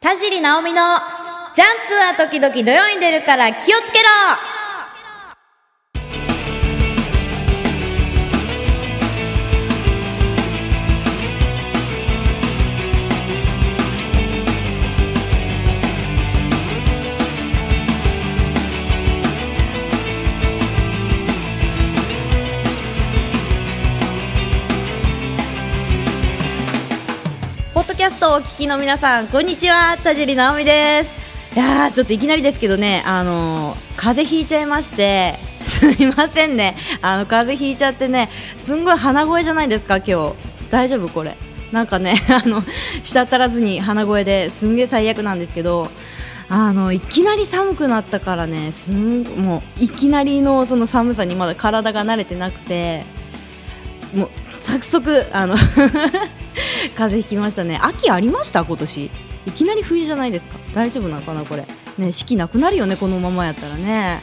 田尻直美のジャンプは時々土曜に出るから気をつけろ。ャストをお聞きの皆さん、こんにちは、田尻直美です。いやー、ちょっといきなりですけどね、あのー風邪ひいちゃいまして、すいませんね、あの、風邪ひいちゃってね、すんごい鼻声じゃないですか、今日。大丈夫これ。なんかね、あの、舌足らずに鼻声ですんげえ最悪なんですけど、あの、いきなり寒くなったからね、すん、もう、いきなりのその寒さにまだ体が慣れてなくて、もう早速あの 風邪ひきましたね。秋ありました？今年。いきなり冬じゃないですか？大丈夫なのかな？これ。ね四季なくなるよねこのままやったらね。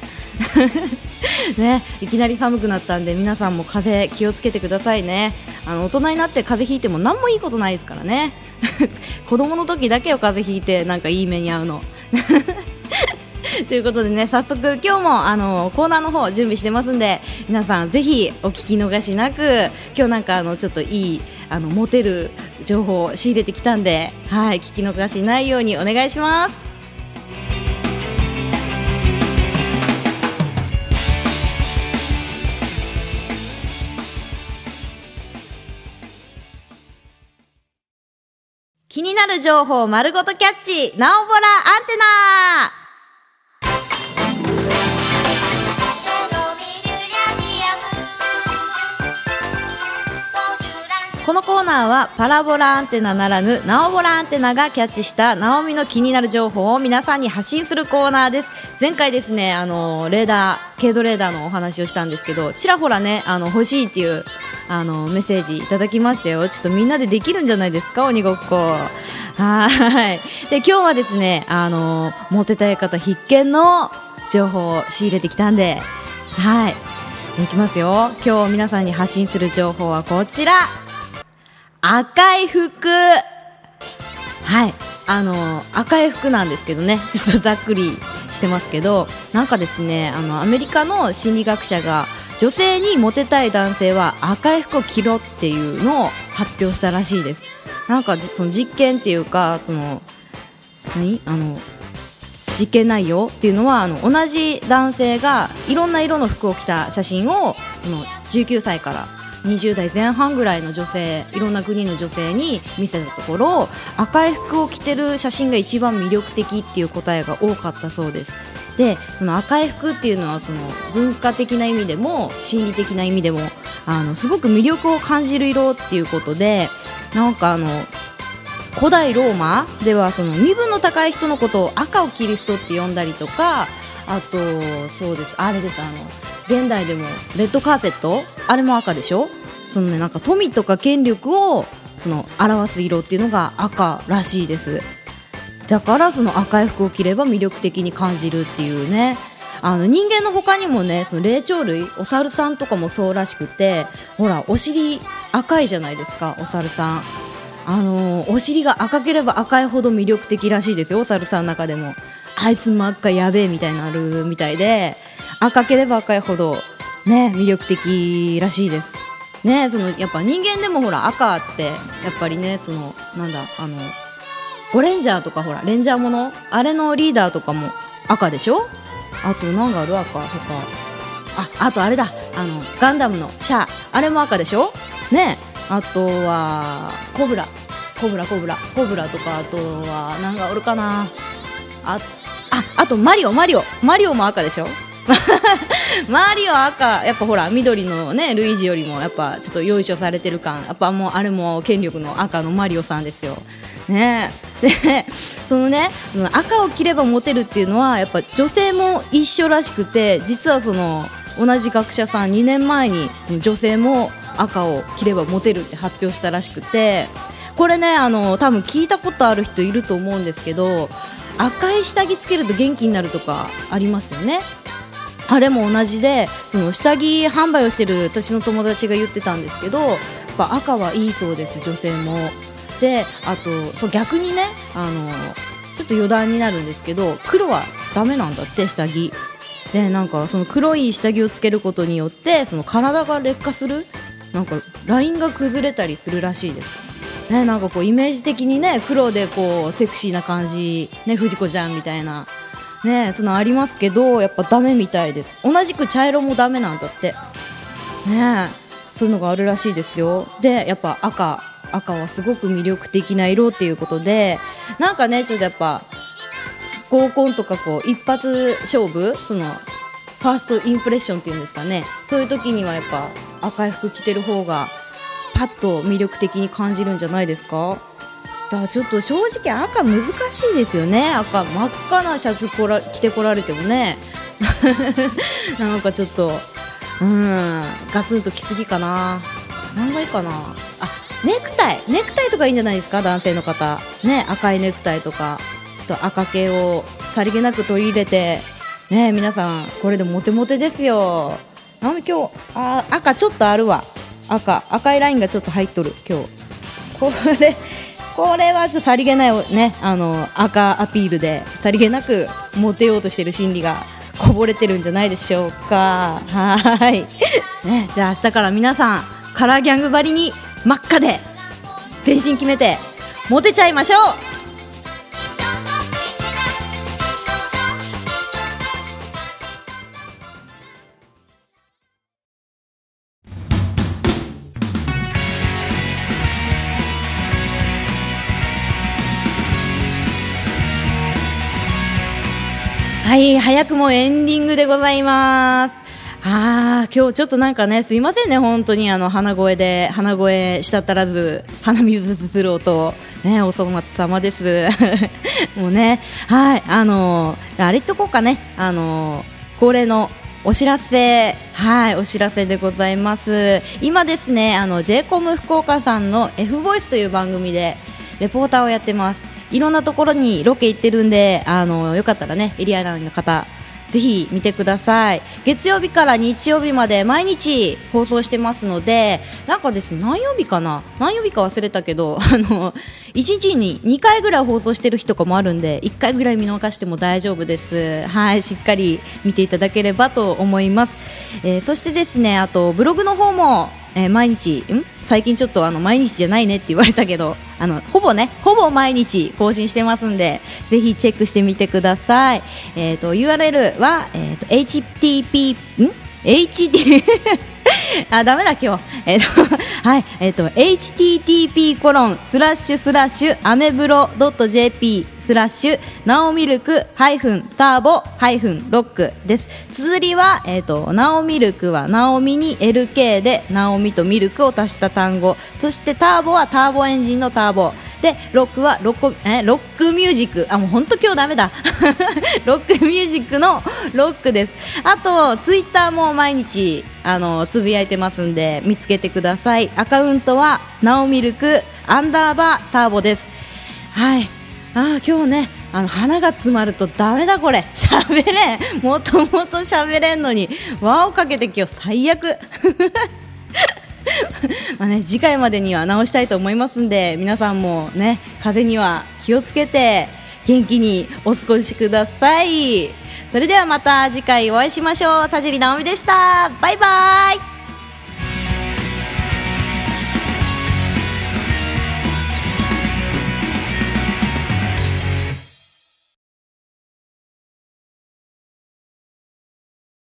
ねいきなり寒くなったんで皆さんも風邪気をつけてくださいね。あの大人になって風邪ひいても何もいいことないですからね。子供の時だけを風邪ひいてなんかいい目に遭うの。ということでね早速今日もあのコーナーの方準備してますんで皆さんぜひお聞き逃しなく今日なんかあのちょっといいあのモテる情報を仕入れてきたんではい聞き逃しないようにお願いします。気になる情報丸ごとキャッチ。ナオボラアンテナ。このコーナーはパラボラアンテナならぬナオボラアンテナがキャッチしたナオミの気になる情報を皆さんに発信するコーナーです。前回ですねあのレーダー軽度レーダーのお話をしたんですけどちらほらねあの欲しいっていうあのメッセージいただきましたよ。ちょっとみんなでできるんじゃないですか鬼ごっこ。はい。で今日はですねあのモテたい方必見の情報を仕入れてきたんではい。いきますよ。今日皆さんに発信する情報はこちら。赤い服。はい。あの赤い服なんですけどね。ちょっとざっくりしてますけど。なんかですねあのアメリカの心理学者が女性にモテたい男性は赤い服を着ろっていうのを発表したらしいです。なんかその実験っていうかその何？あの実験内容っていうのはあの同じ男性がいろんな色の服を着た写真をその19歳から20代前半ぐらいの女性いろんな国の女性に見せたところ赤い服を着てる写真が一番魅力的っていう答えが多かったそうです。でその赤い服っていうのはその文化的な意味でも心理的な意味でもあのすごく魅力を感じる色っていうことでなんかあの古代ローマではその身分の高い人のことを赤を着る人って呼んだりとかあとそうです。あれです。あの現代でもレッドカーペット？あれも赤でしょ？そのねなんか富とか権力をその表す色っていうのが赤らしいです。だからその赤い服を着れば魅力的に感じるっていうね。あの人間の他にもねその霊長類お猿さんとかもそうらしくてほらお尻赤いじゃないですかお猿さん。あのーお尻が赤ければ赤いほど魅力的らしいですよお猿さんの中でも。あいつ真っ赤やべえみたいになるみたいで。赤ければ赤いほどね魅力的らしいです。ねそのやっぱ人間でもほら赤ってやっぱりねそのなんだあのゴレンジャーとかほらレンジャーものあれのリーダーとかも赤でしょ？あと何がある赤とかああとあれだあのガンダムのシャアあれも赤でしょ？ねあとはコブラコブラコブラコブラとかあとは何がおるかな？あああとマリオマリオマリオも赤でしょ？マリオ赤やっぱほら緑のねルイージよりもやっぱちょっとよいしょされてる感やっぱもうあれも権力の赤のマリオさんですよ。ね。でそのね赤を着ればモテるっていうのはやっぱ女性も一緒らしくて実はその同じ学者さん2年前に女性も赤を着ればモテるって発表したらしくてこれねあの多分聞いたことある人いると思うんですけど赤い下着つけると元気になるとかありますよね。あれも同じでその下着販売をしてる私の友達が言ってたんですけどやっぱ赤はいいそうです女性も。であとそう逆にねあのちょっと余談になるんですけど黒はダメなんだって下着。でなんかその黒い下着をつけることによってその体が劣化するなんかラインが崩れたりするらしいです。ね、なんかこうイメージ的にね黒でこうセクシーな感じね藤子ちゃんみたいなねそのありますけどやっぱダメみたいです。同じく茶色もダメなんだって。ねそういうのがあるらしいですよ。でやっぱ赤赤はすごく魅力的な色っていうことでなんかねちょっとやっぱ合コンとかこう一発勝負そのファーストインプレッションっていうんですかね。そういう時にはやっぱ赤い服着てる方がパッと魅力的に感じるんじゃないですか？じゃあちょっと正直赤難しいですよね。赤真っ赤なシャツこら着てこられてもね。なんかちょっとうん。ガツンときすぎかな。何がいいかな。あネクタイ。ネクタイとかいいんじゃないですか？男性の方。ね赤いネクタイとか。ちょっと赤系をさりげなく取り入れて。ね皆さんこれでモテモテですよ。なみ今日あ赤ちょっとあるわ。赤赤いラインがちょっと入っとる今日。これこれはちょっとさりげないねあの赤アピールでさりげなくモテようとしている心理がこぼれてるんじゃないでしょうか。はい。ねじゃあ明日から皆さんカラーギャングばりに真っ赤で全身決めてモテちゃいましょう。はい早くもエンディングでございます。あー今日ちょっとなんかねすいませんね本当にあの鼻声で鼻声したたらず鼻水する音。ねお粗末様です。もうねはいあのあれ言っとこうかね。あの恒例のお知らせ。はいお知らせでございます。今ですねあの j コム福岡さんの F ボイスという番組でレポーターをやってます。いろんなところにロケ行ってるんであのよかったらねエリア内の方ぜひ見てください。月曜日から日曜日まで毎日放送してますのでなんかですね何曜日かな？何曜日か忘れたけど あの1日に2回ぐらい放送してる日とかもあるんで1回ぐらい見逃しても大丈夫です。はいしっかり見ていただければと思います、えー、そしてですねあとブログの方もえー、毎日ん？最近ちょっとあの毎日じゃないねって言われたけど あのほぼねほぼ毎日更新してますんでぜひチェックしてみてください。えっ、ー、と URL はえっ、ー、と HTP ん？hd あ、ダメだ今日。えっ、ー、と、はい、えっ、ー、と、http コロンスラッシュスラッシュアメブロドット jp スラッシュナオミルクハイフンターボハイフンロックです。綴りは、えっ、ー、と、ナオミルクはナオミに LK でナオミとミルクを足した単語。そしてターボはターボエンジンのターボ。でロックはロックえロックミュージックあもう本当今日ダメだ ロックミュージックのロックですあとツイッターも毎日あのつぶやいてますんで見つけてくださいアカウントはナオミルクアンダーバーターボですはいあ今日ねあの鼻が詰まるとダメだこれ。喋れん。もともと喋れんのに。輪をかけて今日最悪。まあね、次回までには直したいと思いますんで皆さんもね風には気をつけて元気にお過ごしください。それではまた次回お会いしましょう。田尻直美でした。バイバーイ。